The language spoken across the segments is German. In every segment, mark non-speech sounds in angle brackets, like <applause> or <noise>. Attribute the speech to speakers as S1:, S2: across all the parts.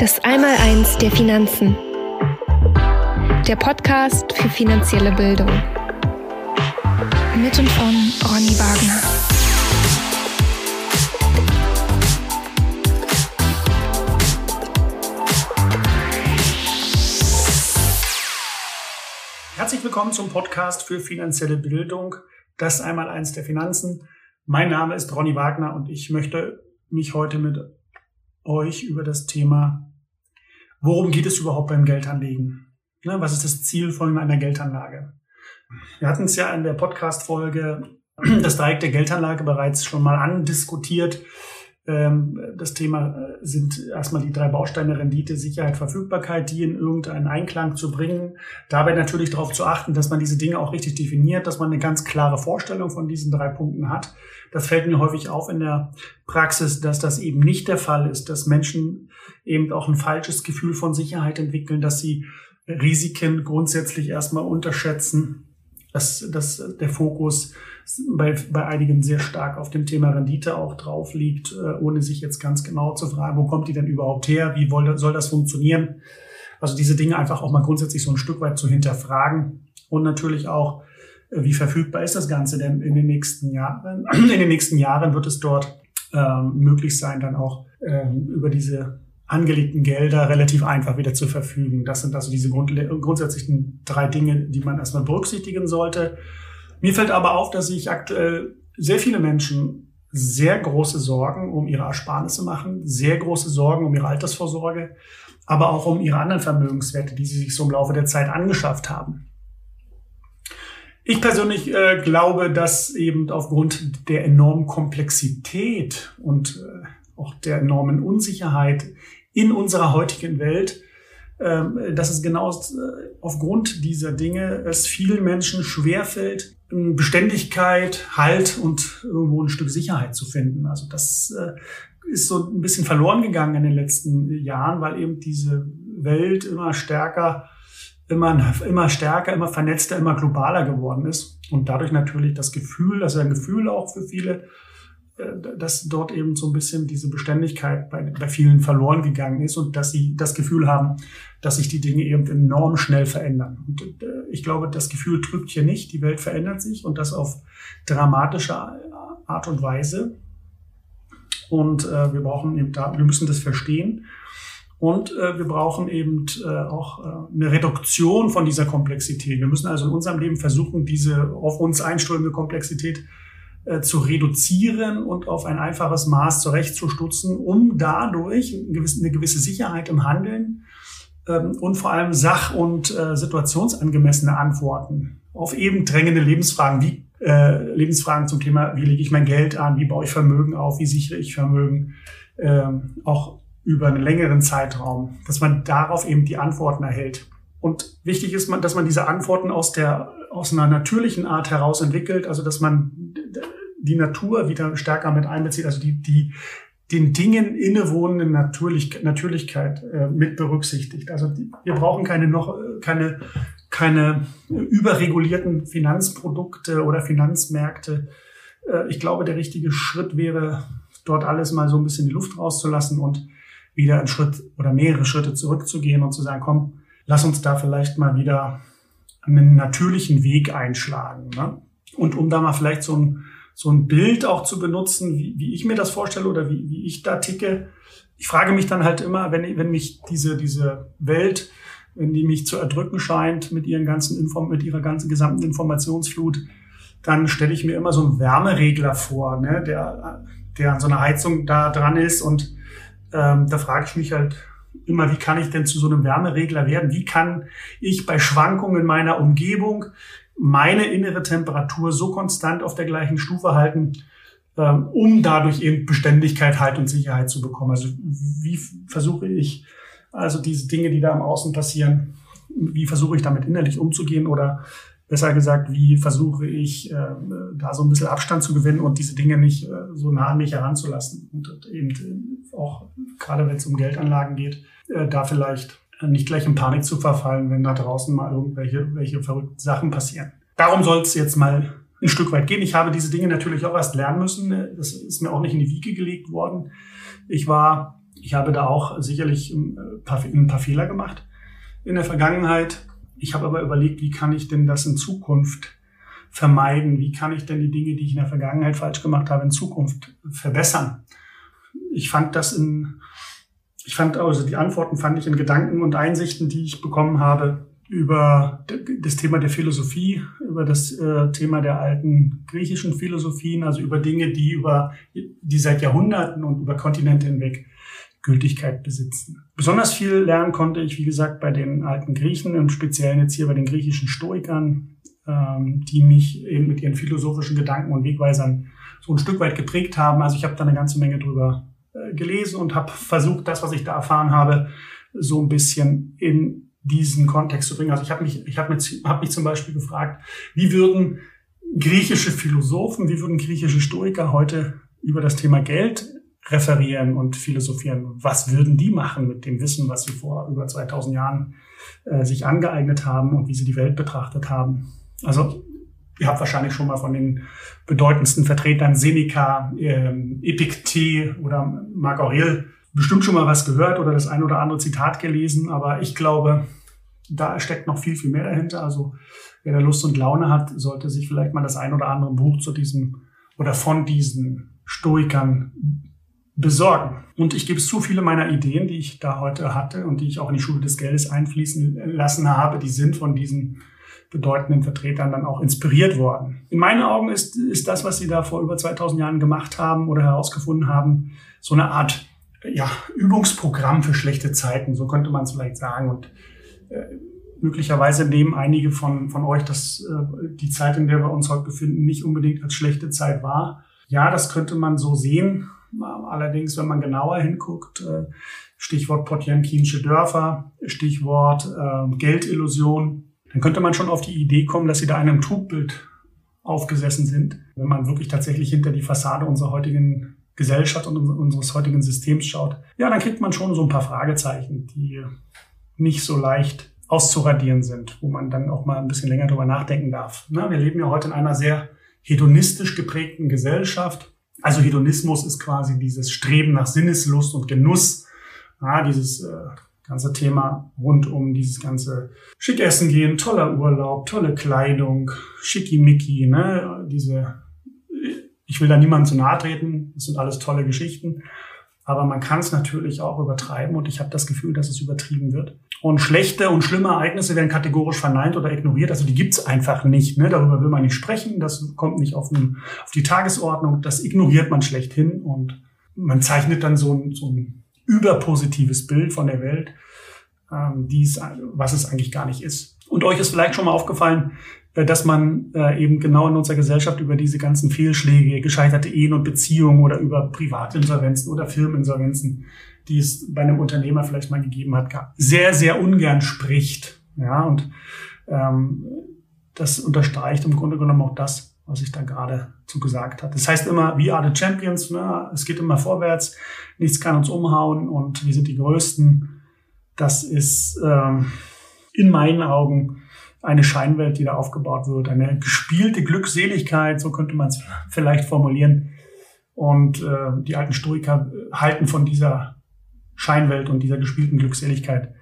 S1: Das Einmaleins der Finanzen. Der Podcast für finanzielle Bildung. Mit und von Ronny Wagner.
S2: Herzlich willkommen zum Podcast für finanzielle Bildung. Das Einmaleins der Finanzen. Mein Name ist Ronny Wagner und ich möchte mich heute mit euch über das Thema, worum geht es überhaupt beim Geldanlegen? Ne, was ist das Ziel von einer Geldanlage? Wir hatten es ja in der Podcast-Folge <clears throat> das Dreieck der Geldanlage bereits schon mal andiskutiert. Ähm, das Thema äh, sind erstmal die drei Bausteine Rendite, Sicherheit, Verfügbarkeit, die in irgendeinen Einklang zu bringen. Dabei natürlich darauf zu achten, dass man diese Dinge auch richtig definiert, dass man eine ganz klare Vorstellung von diesen drei Punkten hat. Das fällt mir häufig auf in der Praxis, dass das eben nicht der Fall ist, dass Menschen eben auch ein falsches Gefühl von Sicherheit entwickeln, dass sie Risiken grundsätzlich erstmal unterschätzen, dass, dass der Fokus bei, bei einigen sehr stark auf dem Thema Rendite auch drauf liegt, äh, ohne sich jetzt ganz genau zu fragen, wo kommt die denn überhaupt her, wie soll das funktionieren. Also diese Dinge einfach auch mal grundsätzlich so ein Stück weit zu hinterfragen und natürlich auch, äh, wie verfügbar ist das Ganze denn in den nächsten Jahren. <clears throat> In den nächsten Jahren wird es dort ähm, möglich sein, dann auch ähm, über diese angelegten Gelder relativ einfach wieder zu verfügen. Das sind also diese Grund grundsätzlichen drei Dinge, die man erstmal berücksichtigen sollte. Mir fällt aber auf, dass sich aktuell sehr viele Menschen sehr große Sorgen um ihre Ersparnisse machen, sehr große Sorgen um ihre Altersvorsorge, aber auch um ihre anderen Vermögenswerte, die sie sich so im Laufe der Zeit angeschafft haben. Ich persönlich äh, glaube, dass eben aufgrund der enormen Komplexität und äh, auch der enormen Unsicherheit in unserer heutigen Welt ähm, dass es genau äh, aufgrund dieser Dinge es vielen Menschen schwerfällt, Beständigkeit, Halt und irgendwo ein Stück Sicherheit zu finden. Also das äh, ist so ein bisschen verloren gegangen in den letzten Jahren, weil eben diese Welt immer stärker, immer, immer stärker, immer vernetzter, immer globaler geworden ist. Und dadurch natürlich das Gefühl, also ein Gefühl auch für viele, dass dort eben so ein bisschen diese Beständigkeit bei, bei vielen verloren gegangen ist und dass sie das Gefühl haben, dass sich die Dinge eben enorm schnell verändern. Und äh, ich glaube, das Gefühl trügt hier nicht. Die Welt verändert sich und das auf dramatische Art und Weise. Und äh, wir brauchen eben da, wir müssen das verstehen. Und äh, wir brauchen eben äh, auch äh, eine Reduktion von dieser Komplexität. Wir müssen also in unserem Leben versuchen, diese auf uns einströmende Komplexität äh, zu reduzieren und auf ein einfaches Maß zurechtzustutzen, um dadurch eine gewisse Sicherheit im Handeln ähm, und vor allem sach- und äh, situationsangemessene Antworten auf eben drängende Lebensfragen, wie äh, Lebensfragen zum Thema, wie lege ich mein Geld an, wie baue ich Vermögen auf, wie sichere ich Vermögen, ähm, auch über einen längeren Zeitraum, dass man darauf eben die Antworten erhält. Und wichtig ist, dass man diese Antworten aus der aus einer natürlichen Art heraus entwickelt, also dass man die Natur wieder stärker mit einbezieht, also die, die den Dingen innewohnende Natürlich, Natürlichkeit äh, mit berücksichtigt. Also die, wir brauchen keine noch keine keine überregulierten Finanzprodukte oder Finanzmärkte. Äh, ich glaube, der richtige Schritt wäre, dort alles mal so ein bisschen die Luft rauszulassen und wieder einen Schritt oder mehrere Schritte zurückzugehen und zu sagen, komm, lass uns da vielleicht mal wieder einen natürlichen Weg einschlagen. Ne? Und um da mal vielleicht so ein so ein Bild auch zu benutzen, wie, wie ich mir das vorstelle oder wie, wie ich da ticke. Ich frage mich dann halt immer, wenn, wenn mich diese, diese Welt, wenn die mich zu erdrücken scheint mit ihren ganzen Inform mit ihrer ganzen gesamten Informationsflut, dann stelle ich mir immer so einen Wärmeregler vor, ne, der, der an so einer Heizung da dran ist. Und ähm, da frage ich mich halt immer, wie kann ich denn zu so einem Wärmeregler werden? Wie kann ich bei Schwankungen meiner Umgebung meine innere Temperatur so konstant auf der gleichen Stufe halten, ähm, um dadurch eben Beständigkeit, Halt und Sicherheit zu bekommen. Also wie versuche ich also diese Dinge, die da im Außen passieren, wie versuche ich damit innerlich umzugehen oder besser gesagt, wie versuche ich äh, da so ein bisschen Abstand zu gewinnen und diese Dinge nicht äh, so nah an mich heranzulassen und eben auch gerade wenn es um Geldanlagen geht, äh, da vielleicht nicht gleich in Panik zu verfallen, wenn da draußen mal irgendwelche welche verrückten Sachen passieren. Darum soll es jetzt mal ein Stück weit gehen. Ich habe diese Dinge natürlich auch erst lernen müssen. Das ist mir auch nicht in die Wiege gelegt worden. Ich war Ich habe da auch sicherlich ein paar, ein paar Fehler gemacht in der Vergangenheit. Ich habe aber überlegt, wie kann ich denn das in Zukunft vermeiden? Wie kann ich denn die Dinge, die ich in der Vergangenheit falsch gemacht habe, in Zukunft verbessern? Ich fand das in, ich fand also die Antworten fand ich in Gedanken und Einsichten, die ich bekommen habe über das Thema der Philosophie, über das äh, Thema der alten griechischen Philosophien, also über Dinge, die über, die seit Jahrhunderten und über Kontinente hinweg Gültigkeit besitzen. Besonders viel lernen konnte ich, wie gesagt, bei den alten Griechen, im Speziellen jetzt hier bei den griechischen Stoikern, ähm, die mich eben mit ihren philosophischen Gedanken und Wegweisern so ein Stück weit geprägt haben. Also ich habe da eine ganze Menge drüber gelesen und habe versucht, das, was ich da erfahren habe, so ein bisschen in diesen Kontext zu bringen. Also ich habe mich, ich habe mich, hab mich zum Beispiel gefragt, wie würden griechische Philosophen, wie würden griechische Stoiker heute über das Thema Geld referieren und philosophieren? Was würden die machen mit dem Wissen, was sie vor über 2000 Jahren äh, sich angeeignet haben und wie sie die Welt betrachtet haben? Also ihr habt wahrscheinlich schon mal von den bedeutendsten Vertretern Seneca, ähm, Epiktet oder Marc Aurel bestimmt schon mal was gehört oder das ein oder andere Zitat gelesen, aber ich glaube, da steckt noch viel, viel mehr dahinter. Also wer da Lust und Laune hat, sollte sich vielleicht mal das ein oder andere Buch zu diesem oder von diesen Stoikern besorgen. Und ich gebe es zu, viele meiner Ideen, die ich da heute hatte und die ich auch in die Schule des Geldes einfließen lassen habe, die sind von diesen bedeutenden Vertretern dann auch inspiriert worden. In meinen Augen ist, ist das, was sie da vor über 2000 Jahren gemacht haben oder herausgefunden haben, so eine Art ja, Übungsprogramm für schlechte Zeiten, so könnte man es vielleicht sagen. Und äh, möglicherweise nehmen einige von, von euch das, äh, die Zeit, in der wir uns heute befinden, nicht unbedingt als schlechte Zeit wahr. Ja, das könnte man so sehen. Allerdings, wenn man genauer hinguckt, äh, Stichwort Potjankinsche Dörfer, Stichwort äh, Geldillusion, dann könnte man schon auf die Idee kommen, dass sie da einem Trugbild aufgesessen sind. Wenn man wirklich tatsächlich hinter die Fassade unserer heutigen Gesellschaft und unseres heutigen Systems schaut, ja, dann kriegt man schon so ein paar Fragezeichen, die nicht so leicht auszuradieren sind, wo man dann auch mal ein bisschen länger drüber nachdenken darf. Na, wir leben ja heute in einer sehr hedonistisch geprägten Gesellschaft. Also Hedonismus ist quasi dieses Streben nach Sinneslust und Genuss, ja, dieses äh, ganze Thema rund um dieses ganze schick essen gehen, toller Urlaub, tolle Kleidung, schickimicki, ne, diese ich will da niemandem zu nahe treten, das sind alles tolle Geschichten, aber man kann es natürlich auch übertreiben und ich habe das Gefühl, dass es übertrieben wird. Und schlechte und schlimme Ereignisse werden kategorisch verneint oder ignoriert, also die gibt's einfach nicht. Ne? Darüber will man nicht sprechen, das kommt nicht auf, den, auf die Tagesordnung, das ignoriert man schlechthin und man zeichnet dann so ein, so ein überpositives Bild von der Welt, ähm, dies, was es eigentlich gar nicht ist. Und euch ist vielleicht schon mal aufgefallen, äh, dass man äh, eben genau in unserer Gesellschaft über diese ganzen Fehlschläge, gescheiterte Ehen und Beziehungen oder über Privatinsolvenzen oder Firmeninsolvenzen, die es bei einem Unternehmer vielleicht mal gegeben hat, sehr, sehr ungern spricht. Ja, und ähm, das unterstreicht im Grunde genommen auch das, was ich da gerade zu gesagt habe. Das heißt immer, we are the champions, ne? es geht immer vorwärts, nichts kann uns umhauen und wir sind die Größten. Das ist ähm, in meinen Augen eine Scheinwelt, die da aufgebaut wird, eine gespielte Glückseligkeit, so könnte man es vielleicht formulieren. Und äh, die alten Stoiker halten von dieser Scheinwelt und dieser gespielten Glückseligkeit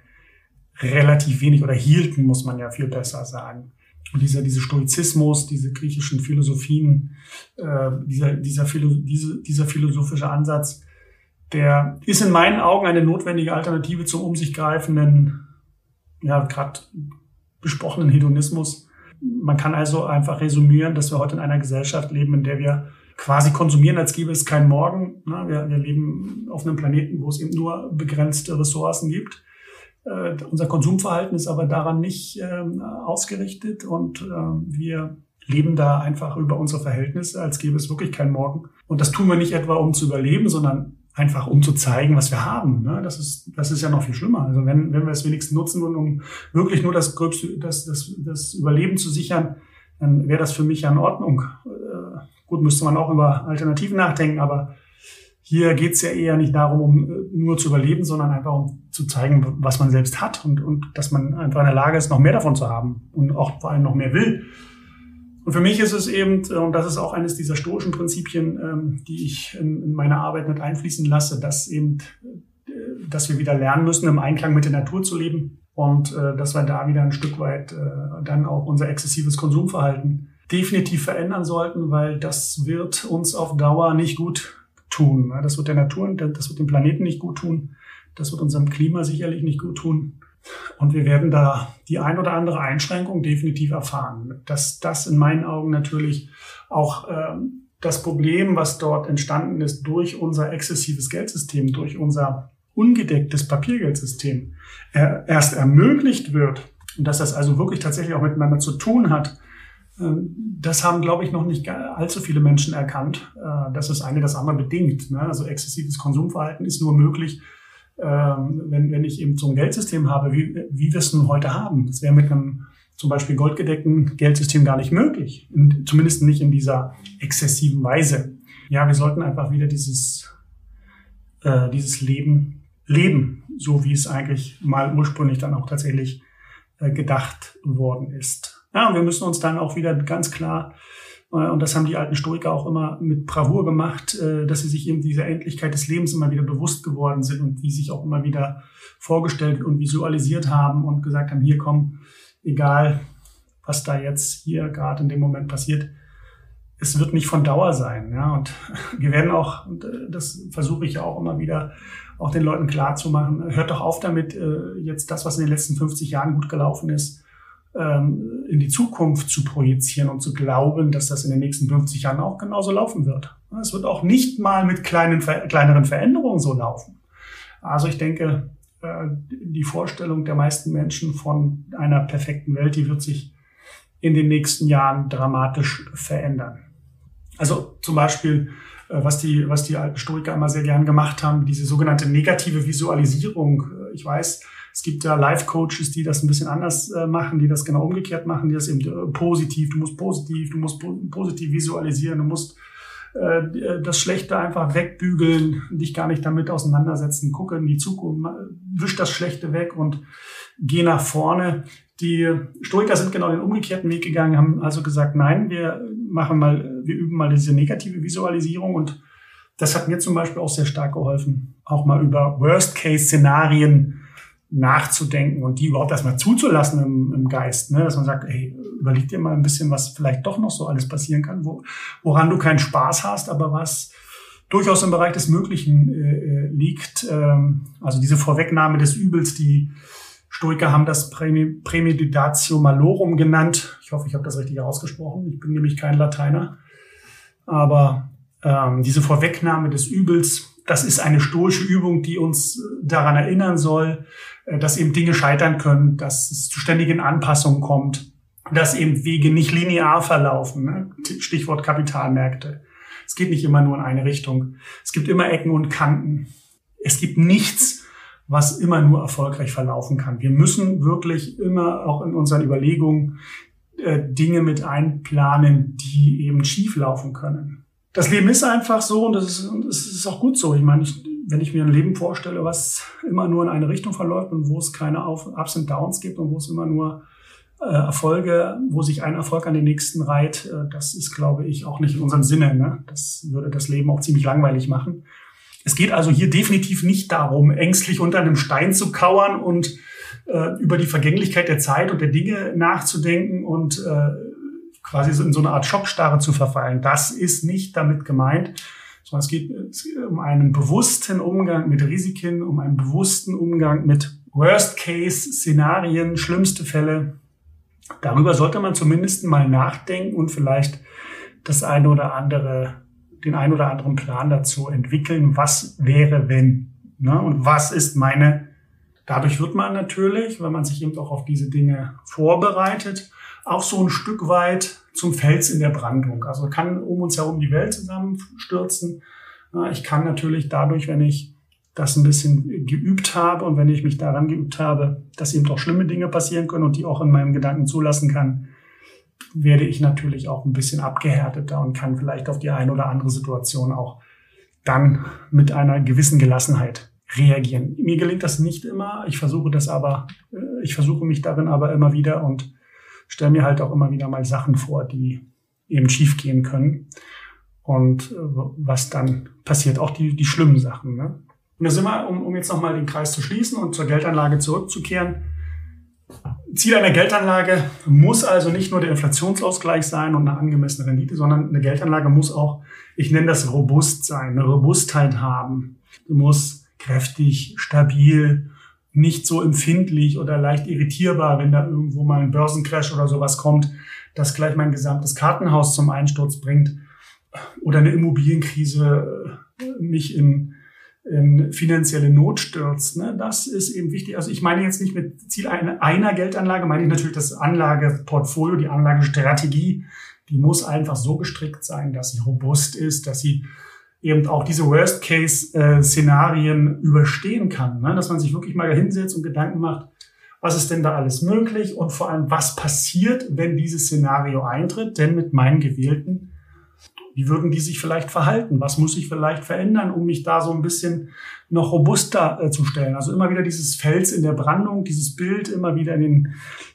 S2: relativ wenig oder hielten, muss man ja viel besser sagen. Und dieser, dieser Stoizismus, diese griechischen Philosophien, äh, dieser, dieser, Philo, diese, dieser philosophische Ansatz, der ist in meinen Augen eine notwendige Alternative zum um sich greifenden, ja, gerade besprochenen Hedonismus. Man kann also einfach resümieren, dass wir heute in einer Gesellschaft leben, in der wir quasi konsumieren, als gäbe es keinen Morgen. Wir, wir leben auf einem Planeten, wo es eben nur begrenzte Ressourcen gibt. Äh, unser Konsumverhalten ist aber daran nicht äh, ausgerichtet und äh, wir leben da einfach über unsere Verhältnisse, als gäbe es wirklich keinen Morgen. Und das tun wir nicht etwa, um zu überleben, sondern einfach um zu zeigen, was wir haben. Ne? Das, ist, das ist ja noch viel schlimmer. Also wenn, wenn wir es wenigstens nutzen würden, um wirklich nur das, gröbste, das, das, das Überleben zu sichern, dann wäre das für mich ja in Ordnung. Äh, gut, müsste man auch über Alternativen nachdenken, aber hier geht es ja eher nicht darum, um äh, nur zu überleben, sondern einfach um zu zeigen, was man selbst hat und, und dass man einfach in der Lage ist, noch mehr davon zu haben und auch vor allem noch mehr will. Und für mich ist es eben, äh, und das ist auch eines dieser stoischen Prinzipien, ähm, die ich in, meiner Arbeit mit einfließen lasse, dass eben dass wir wieder lernen müssen, im Einklang mit der Natur zu leben und äh, dass wir da wieder ein Stück weit äh, dann auch unser exzessives Konsumverhalten definitiv verändern sollten, weil das wird uns auf Dauer nicht gut tun. Das wird der Natur, das wird dem Planeten nicht gut tun, das wird unserem Klima sicherlich nicht gut tun. Und wir werden da die ein oder andere Einschränkung definitiv erfahren. Dass das in meinen Augen natürlich auch ähm, das Problem, was dort entstanden ist durch unser exzessives Geldsystem, durch unser ungedecktes Papiergeldsystem, äh, erst ermöglicht wird und dass das also wirklich tatsächlich auch miteinander zu tun hat, das haben, glaube ich, noch nicht allzu viele Menschen erkannt, äh, dass es eine das andere bedingt. Ne? Also exzessives Konsumverhalten ist nur möglich, ähm, wenn, wenn ich eben so ein Geldsystem habe, wie, wie wir es nun heute haben. Das wäre mit einem zum Beispiel goldgedeckten Geldsystem gar nicht möglich. Zumindest nicht in dieser exzessiven Weise. Ja, wir sollten einfach wieder dieses, äh, dieses Leben leben, so wie es eigentlich mal ursprünglich dann auch tatsächlich äh, gedacht worden ist. Ja, und wir müssen uns dann auch wieder ganz klar, äh, und das haben die alten Stoiker auch immer mit Bravour gemacht, äh, dass sie sich eben dieser Endlichkeit des Lebens immer wieder bewusst geworden sind und wie sich auch immer wieder vorgestellt und visualisiert haben und gesagt haben, hier komm, egal was da jetzt hier gerade in dem Moment passiert, es wird nicht von Dauer sein. Ja, und <laughs> wir werden auch, und äh, das versuche ich auch immer wieder, auch den Leuten klar zu machen, hört doch auf damit, jetzt das, was in den letzten 50 Jahren gut gelaufen ist, ähm, in die Zukunft zu projizieren und zu glauben, dass das in den nächsten 50 Jahren auch genauso laufen wird. Es wird auch nicht mal mit kleinen, kleineren Veränderungen so laufen. Also ich denke, äh, die Vorstellung der meisten Menschen von einer perfekten Welt, die wird sich in den nächsten Jahren dramatisch verändern. Also zum Beispiel, äh, was die, was die alten Stoiker immer sehr gern gemacht haben, diese sogenannte negative Visualisierung. Äh, ich weiß, es gibt ja Life-Coaches, die das ein bisschen anders äh, machen, die das genau umgekehrt machen, die das eben äh, positiv, du musst positiv, du musst po positiv visualisieren, du musst äh, das Schlechte einfach wegbügeln, dich gar nicht damit auseinandersetzen, gucke in die Zukunft, wisch das Schlechte weg und geh nach vorne. Die Stoiker sind genau den umgekehrten Weg gegangen, haben also gesagt, nein, wir machen mal, wir üben mal diese negative Visualisierung und das hat mir zum Beispiel auch sehr stark geholfen, auch mal über Worst-Case-Szenarien nachzudenken und die überhaupt erstmal zuzulassen im, im Geist, ne? dass man sagt, hey, überleg dir mal ein bisschen, was vielleicht doch noch so alles passieren kann, wo, woran du keinen Spaß hast, aber was durchaus im Bereich des Möglichen äh, äh liegt. Ähm, also diese Vorwegnahme des Übels, die Stoiker haben das Premeditatio Malorum genannt. Ich hoffe, ich habe das richtig ausgesprochen. Ich bin nämlich kein Lateiner. Aber ähm, diese Vorwegnahme des Übels, das ist eine stoische Übung, die uns daran erinnern soll, äh, dass eben Dinge scheitern können, dass es zu ständigen Anpassungen kommt, dass eben Wege nicht linear verlaufen. Ne? Stichwort Kapitalmärkte. Es geht nicht immer nur in eine Richtung. Es gibt immer Ecken und Kanten. Es gibt nichts, was immer nur erfolgreich verlaufen kann. Wir müssen wirklich immer auch in unseren Überlegungen äh, Dinge mit einplanen, die eben schief laufen können. Das Leben ist einfach so und das ist, das ist auch gut so. Ich meine, ich, wenn ich mir ein Leben vorstelle, was immer nur in eine Richtung verläuft und wo es keine Auf Ups und Downs gibt und wo es immer nur äh, Erfolge, wo sich ein Erfolg an den nächsten reiht, äh, das ist, glaube ich, auch nicht in unserem Sinne. Ne? Das würde das Leben auch ziemlich langweilig machen. Es geht also hier definitiv nicht darum, ängstlich unter einem Stein zu kauern und äh, über die Vergänglichkeit der Zeit und der Dinge nachzudenken und äh, quasi in so eine Art Schockstarre zu verfallen. Das ist nicht damit gemeint, sondern es geht um einen bewussten Umgang mit Risiken, um einen bewussten Umgang mit Worst-Case-Szenarien, schlimmste Fälle. Darüber sollte man zumindest mal nachdenken und vielleicht das eine oder andere, den ein oder anderen Plan dazu entwickeln. Was wäre, wenn? Ne? Und was ist meine? Dadurch wird man natürlich, wenn man sich eben auch auf diese Dinge vorbereitet, auch so ein Stück weit zum Fels in der Brandung. Also kann um uns herum die Welt zusammenstürzen. Ich kann natürlich dadurch, wenn ich das ein bisschen geübt habe und wenn ich mich daran geübt habe, dass eben auch schlimme Dinge passieren können und die auch in meinem Gedanken zulassen kann, werde ich natürlich auch ein bisschen abgehärteter und kann vielleicht auf die eine oder andere Situation auch dann mit einer gewissen Gelassenheit reagieren. Mir gelingt das nicht immer. Ich versuche das aber, äh, ich versuche mich darin aber immer wieder und stelle mir halt auch immer wieder mal Sachen vor, die eben schief gehen können. Und äh, was dann passiert, auch die, die schlimmen Sachen. Ne? Und da sind wir, um, um jetzt nochmal den Kreis zu schließen und zur Geldanlage zurückzukehren. Ziel einer Geldanlage muss also nicht nur der Inflationsausgleich sein und eine angemessene Rendite, sondern eine Geldanlage muss auch, ich nenne das robust sein, eine Robustheit haben. Du muss kräftig, stabil, nicht so empfindlich oder leicht irritierbar, wenn da irgendwo mal ein Börsencrash oder sowas kommt, das gleich mein gesamtes Kartenhaus zum Einsturz bringt oder eine Immobilienkrise mich in in finanzielle Not stürzt. Ne? Das ist eben wichtig. Also ich meine jetzt nicht mit Ziel einer Geldanlage, meine ich natürlich das Anlageportfolio, die Anlagestrategie. Die muss einfach so gestrickt sein, dass sie robust ist, dass sie eben auch diese Worst-Case-Szenarien überstehen kann. Ne? Dass man sich wirklich mal hinsetzt und Gedanken macht, was ist denn da alles möglich und vor allem, was passiert, wenn dieses Szenario eintritt, denn mit meinen gewählten wie würden die sich vielleicht verhalten? Was muss ich vielleicht verändern, um mich da so ein bisschen noch robuster äh, zu stellen? Also immer wieder dieses Fels in der Brandung, dieses Bild immer wieder in den,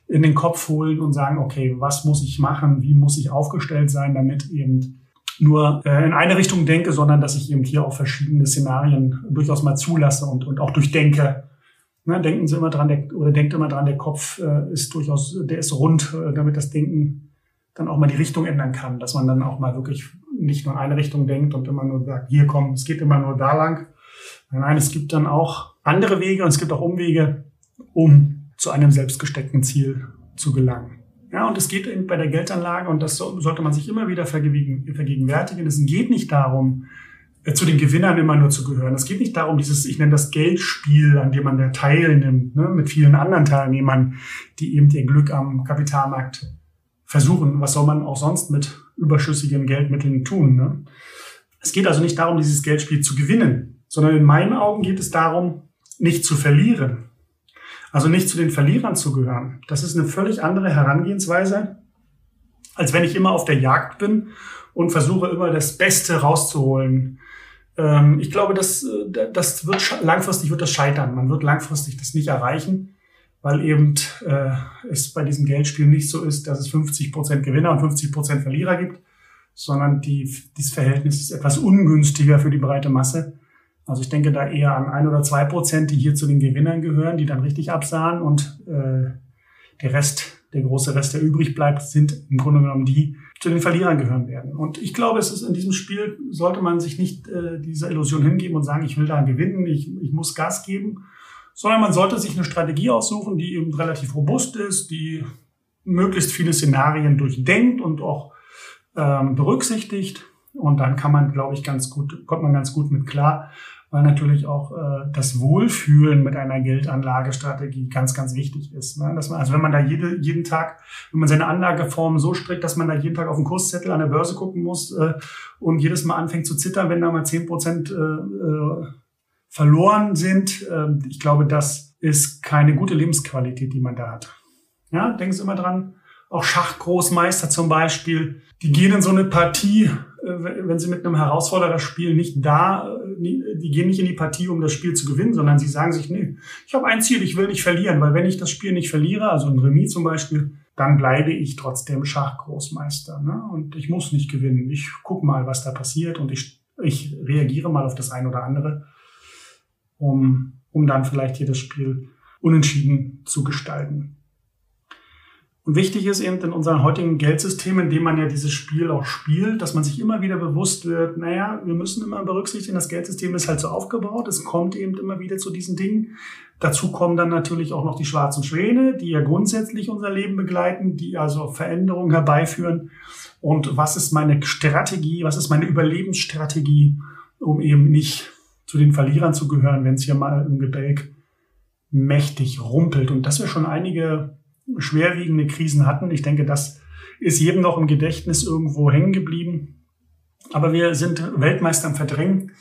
S2: in den Kopf holen und sagen, okay, was muss ich machen? Wie muss ich aufgestellt sein, damit eben nur äh, in eine Richtung denke, sondern dass ich eben hier auch verschiedene Szenarien durchaus mal zulasse und, und auch durchdenke. Ne, denken Sie immer dran, der, oder denkt immer dran, der Kopf äh, ist durchaus, der ist rund, äh, damit das Denken dann auch mal die Richtung ändern kann, dass man dann auch mal wirklich nicht nur in eine Richtung denkt und immer nur sagt, hier komm, es geht immer nur da lang. Nein, es gibt dann auch andere Wege und es gibt auch Umwege, um zu einem selbstgesteckten Ziel zu gelangen. Ja, und es geht eben bei der Geldanlage, und das sollte man sich immer wieder vergegenwärtigen, es geht nicht darum, äh, zu den Gewinnern immer nur zu gehören. Es geht nicht darum, dieses, ich nenne das Geldspiel, an dem man da teilnimmt, ne, mit vielen anderen Teilnehmern, die eben ihr Glück am Kapitalmarkt versuchen. Was soll man auch sonst mit überschüssigen Geldmitteln tun? Ne? Es geht also nicht darum, dieses Geldspiel zu gewinnen, sondern in meinen Augen geht es darum, nicht zu verlieren. Also nicht zu den Verlierern zu gehören. Das ist eine völlig andere Herangehensweise, als wenn ich immer auf der Jagd bin und versuche immer das Beste rauszuholen. Ähm, ich glaube, das, äh, das wird langfristig wird das scheitern. Man wird langfristig das nicht erreichen weil eben äh, es bei diesem Geldspiel nicht so ist, dass es 50 Prozent Gewinner und 50 Prozent Verlierer gibt, sondern die, dieses Verhältnis ist etwas ungünstiger für die breite Masse. Also ich denke da eher an ein oder zwei Prozent, die hier zu den Gewinnern gehören, die dann richtig absahen und äh, der Rest, der große Rest, der übrig bleibt, sind im Grunde genommen die, zu den Verlierern gehören werden. Und ich glaube, es ist in diesem Spiel sollte man sich nicht äh, dieser Illusion hingeben und sagen, ich will da gewinnen, ich, ich muss Gas geben, sondern man sollte sich eine Strategie aussuchen, die eben relativ robust ist, die möglichst viele Szenarien durchdenkt und auch ähm, berücksichtigt. Und dann kann man, glaube ich, ganz gut, kommt man ganz gut mit klar, weil natürlich auch äh, das Wohlfühlen mit einer Geldanlagestrategie ganz, ganz wichtig ist. Ne? Dass man, also wenn man da jede, jeden Tag, wenn man seine Anlageform so strickt, dass man da jeden Tag auf den Kurszettel an der Börse gucken muss äh, und jedes Mal anfängt zu zittern, wenn da mal zehn Prozent äh, äh, verloren sind. Ähm, ich glaube, das ist keine gute Lebensqualität, die man da hat. Ja, denken Sie immer dran. Auch Schachgroßmeister zum Beispiel, die gehen in so eine Partie, äh, wenn sie mit einem Herausforderer spielen, nicht da, äh, die gehen nicht in die Partie, um das Spiel zu gewinnen, sondern sie sagen sich, nee, ich habe ein Ziel, ich will nicht verlieren, weil wenn ich das Spiel nicht verliere, also ein Remis zum Beispiel, dann bleibe ich trotzdem Schachgroßmeister. Ne? Und ich muss nicht gewinnen. Ich guck mal, was da passiert und ich, ich reagiere mal auf das eine oder andere um, um dann vielleicht hier das Spiel unentschieden zu gestalten. Und wichtig ist eben in unserem heutigen Geldsystem, in dem man ja dieses Spiel auch spielt, dass man sich immer wieder bewusst wird, naja, wir müssen immer berücksichtigen, das Geldsystem ist halt so aufgebaut, es kommt eben immer wieder zu diesen Dingen. Dazu kommen dann natürlich auch noch die schwarzen Schwäne, die ja grundsätzlich unser Leben begleiten, die also Veränderungen herbeiführen. Und was ist meine Strategie, was ist meine Überlebensstrategie, um eben nicht zu den Verlierern zu gehören, wenn es hier mal im Gebälk mächtig rumpelt. Und dass wir schon einige schwerwiegende Krisen hatten, ich denke, das ist jedem noch im Gedächtnis irgendwo hängen geblieben. Aber wir sind Weltmeister im Verdrängen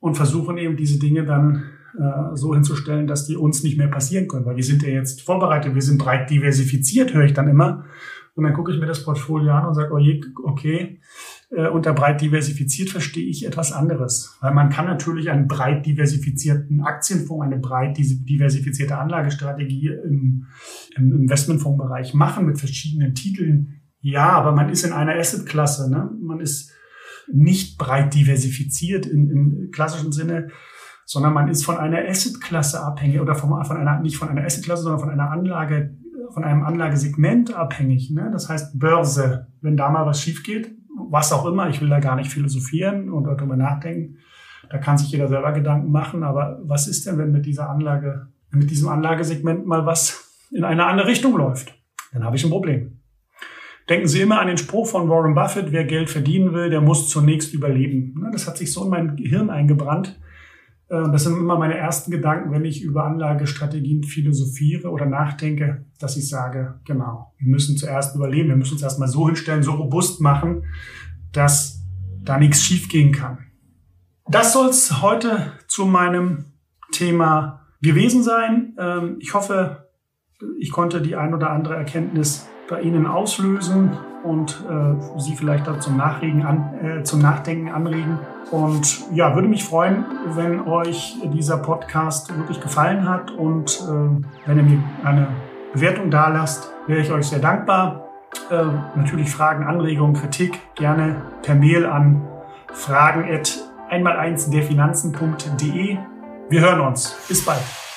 S2: und versuchen eben diese Dinge dann äh, so hinzustellen, dass die uns nicht mehr passieren können. Weil wir sind ja jetzt vorbereitet, wir sind breit diversifiziert, höre ich dann immer. Und dann gucke ich mir das Portfolio an und sage, oh okay, äh, unter breit diversifiziert verstehe ich etwas anderes. Weil man kann natürlich einen breit diversifizierten Aktienfonds, eine breit diversifizierte Anlagestrategie im, im Investmentfondsbereich machen mit verschiedenen Titeln. Ja, aber man ist in einer Assetklasse. Ne? Man ist nicht breit diversifiziert im, im klassischen Sinne, sondern man ist von einer Assetklasse abhängig oder von, von einer, nicht von einer Assetklasse, sondern von einer Anlage, von einem Anlagesegment abhängig. Ne? Das heißt Börse. Wenn da mal was schief geht, was auch immer, ich will da gar nicht philosophieren und darüber nachdenken, da kann sich jeder selber Gedanken machen, aber was ist denn, wenn mit dieser Anlage, mit diesem Anlagesegment mal was in eine andere Richtung läuft? Dann habe ich ein Problem. Denken Sie immer an den Spruch von Warren Buffett, wer Geld verdienen will, der muss zunächst überleben. Das hat sich so in mein Gehirn eingebrannt. Äh, das sind immer meine ersten Gedanken, wenn ich über Anlagestrategien philosophiere oder nachdenke, dass ich sage, genau, wir müssen zuerst überleben, wir müssen uns erstmal so hinstellen, so robust machen, dass da nichts schiefgehen kann. Das soll es heute zu meinem Thema gewesen sein. Ähm, ich hoffe, ich konnte die ein oder andere Erkenntnis bei Ihnen auslösen und äh, Sie vielleicht da zum, Nachregen an, äh, zum Nachdenken anregen. Und ja, würde mich freuen, wenn euch dieser Podcast wirklich gefallen hat und äh, wenn ihr mir eine Bewertung da lasst, wäre ich euch sehr dankbar. Äh, natürlich Fragen, Anregungen, Kritik gerne per Mail an fragen at einmal eins derfinanzen.de. Wir hören uns. Bis bald.